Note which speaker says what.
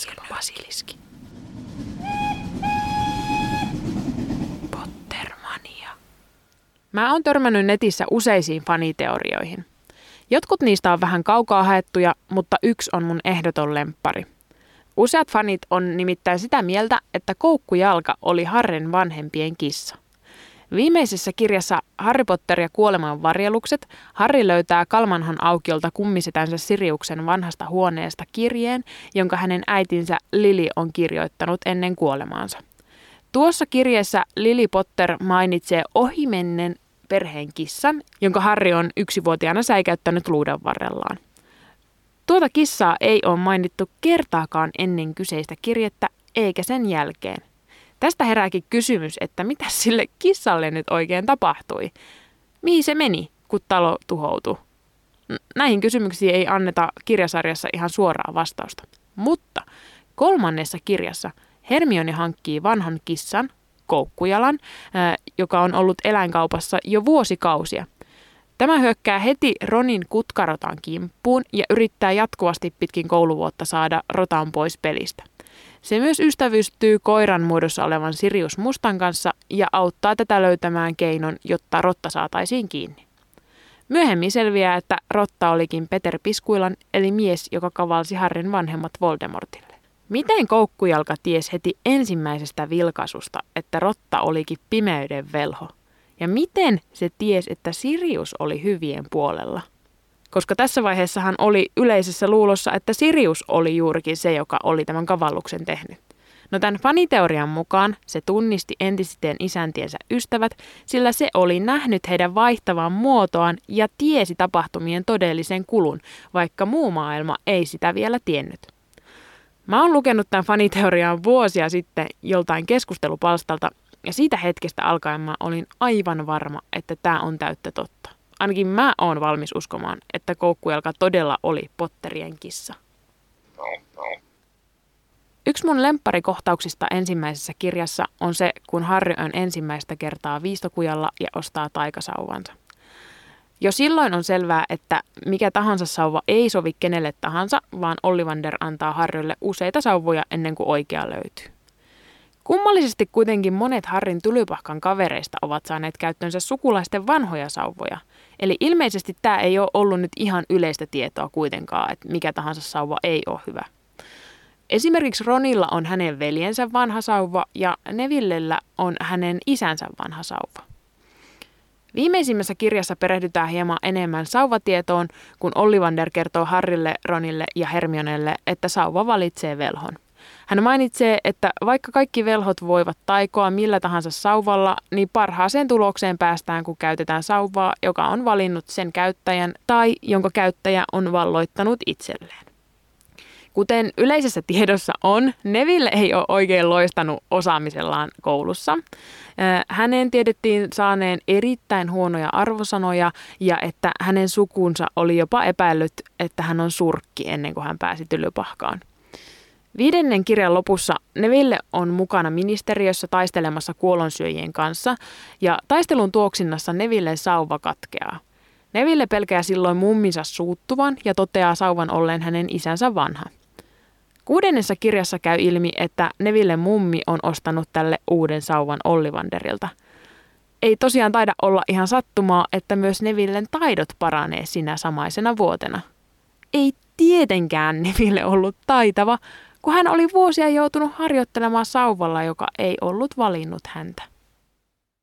Speaker 1: Silmä basiliski. Pottermania. Mä oon törmännyt netissä useisiin faniteorioihin. Jotkut niistä on vähän kaukaa haettuja, mutta yksi on mun ehdoton lempari. Useat fanit on nimittäin sitä mieltä, että koukkujalka oli Harren vanhempien kissa – Viimeisessä kirjassa Harry Potter ja kuoleman varjelukset Harry löytää Kalmanhan aukiolta kummisetänsä Siriuksen vanhasta huoneesta kirjeen, jonka hänen äitinsä Lili on kirjoittanut ennen kuolemaansa. Tuossa kirjeessä Lili Potter mainitsee ohimennen perheen kissan, jonka Harry on yksivuotiaana säikäyttänyt luudan varrellaan. Tuota kissaa ei ole mainittu kertaakaan ennen kyseistä kirjettä eikä sen jälkeen. Tästä herääkin kysymys, että mitä sille kissalle nyt oikein tapahtui? Mihin se meni, kun talo tuhoutui? Näihin kysymyksiin ei anneta kirjasarjassa ihan suoraa vastausta. Mutta kolmannessa kirjassa Hermione hankkii vanhan kissan, koukkujalan, joka on ollut eläinkaupassa jo vuosikausia. Tämä hyökkää heti Ronin kutkarotan kimppuun ja yrittää jatkuvasti pitkin kouluvuotta saada rotan pois pelistä. Se myös ystävystyy koiran muodossa olevan Sirius Mustan kanssa ja auttaa tätä löytämään keinon, jotta rotta saataisiin kiinni. Myöhemmin selviää, että rotta olikin Peter Piskuilan, eli mies, joka kavalsi Harrin vanhemmat Voldemortille. Miten koukkujalka ties heti ensimmäisestä vilkaisusta, että rotta olikin pimeyden velho? Ja miten se ties, että Sirius oli hyvien puolella? Koska tässä vaiheessahan oli yleisessä luulossa, että Sirius oli juurikin se, joka oli tämän kavalluksen tehnyt. No tämän faniteorian mukaan se tunnisti entisiten isäntiensä ystävät, sillä se oli nähnyt heidän vaihtavan muotoaan ja tiesi tapahtumien todellisen kulun, vaikka muu maailma ei sitä vielä tiennyt. Mä oon lukenut tämän faniteorian vuosia sitten joltain keskustelupalstalta, ja siitä hetkestä alkaen mä olin aivan varma, että tämä on täyttä totta. Ainakin mä oon valmis uskomaan, että koukkujalka todella oli Potterien kissa. Yksi mun lempparikohtauksista ensimmäisessä kirjassa on se, kun Harry on ensimmäistä kertaa viistokujalla ja ostaa taikasauvansa. Jo silloin on selvää, että mikä tahansa sauva ei sovi kenelle tahansa, vaan Ollivander antaa Harrylle useita sauvoja ennen kuin oikea löytyy. Kummallisesti kuitenkin monet Harrin tylypahkan kavereista ovat saaneet käyttöönsä sukulaisten vanhoja sauvoja. Eli ilmeisesti tämä ei ole ollut nyt ihan yleistä tietoa kuitenkaan, että mikä tahansa sauva ei ole hyvä. Esimerkiksi Ronilla on hänen veljensä vanha sauva ja Nevillellä on hänen isänsä vanha sauva. Viimeisimmässä kirjassa perehdytään hieman enemmän sauvatietoon, kun Ollivander kertoo Harrille, Ronille ja Hermionelle, että sauva valitsee velhon. Hän mainitsee, että vaikka kaikki velhot voivat taikoa millä tahansa sauvalla, niin parhaaseen tulokseen päästään, kun käytetään sauvaa, joka on valinnut sen käyttäjän tai jonka käyttäjä on valloittanut itselleen. Kuten yleisessä tiedossa on, Neville ei ole oikein loistanut osaamisellaan koulussa. Hänen tiedettiin saaneen erittäin huonoja arvosanoja ja että hänen sukunsa oli jopa epäillyt, että hän on surkki ennen kuin hän pääsi tylypahkaan. Viidennen kirjan lopussa Neville on mukana ministeriössä taistelemassa kuolonsyöjien kanssa ja taistelun tuoksinnassa Neville sauva katkeaa. Neville pelkää silloin mumminsa suuttuvan ja toteaa sauvan olleen hänen isänsä vanha. Kuudennessa kirjassa käy ilmi, että Neville mummi on ostanut tälle uuden sauvan Ollivanderilta. Ei tosiaan taida olla ihan sattumaa, että myös Nevillen taidot paranee sinä samaisena vuotena. Ei tietenkään Neville ollut taitava, kun hän oli vuosia joutunut harjoittelemaan sauvalla, joka ei ollut valinnut häntä.